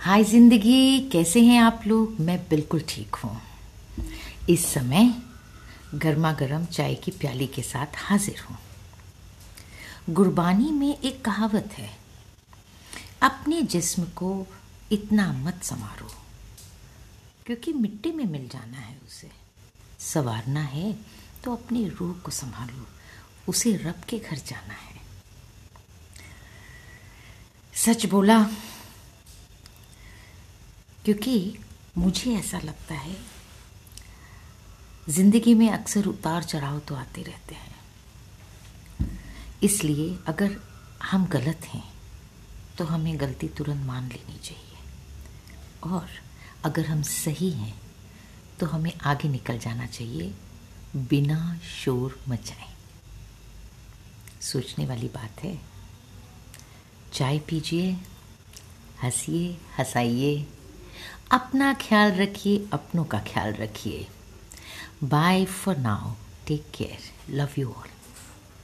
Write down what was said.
हाय ज़िंदगी, कैसे हैं आप लोग? मैं बिल्कुल ठीक हूँ। इस समय गर्मा गर्म चाय की प्याली के साथ हाजिर हूँ। गुरबानी में एक कहावत है, अपने जिस्म को इतना मत संवारो, क्योंकि मिट्टी में मिल जाना है उसे। संवारना है तो अपनी रूह को संभालो, उसे रब के घर जाना है। सच बोला क्योंकि मुझे ऐसा लगता है, ज़िंदगी में अक्सर उतार चढ़ाव तो आते रहते हैं। इसलिए अगर हम गलत हैं तो हमें गलती तुरंत मान लेनी चाहिए। और अगर हम सही हैं तो हमें आगे निकल जाना चाहिए, बिना शोर मचाए। सोचने वाली बात है, चाय पीजिए, हंसिए, हंसाइए अपना ख्याल रखिए, अपनों का ख्याल रखिए। Bye for now take care love you all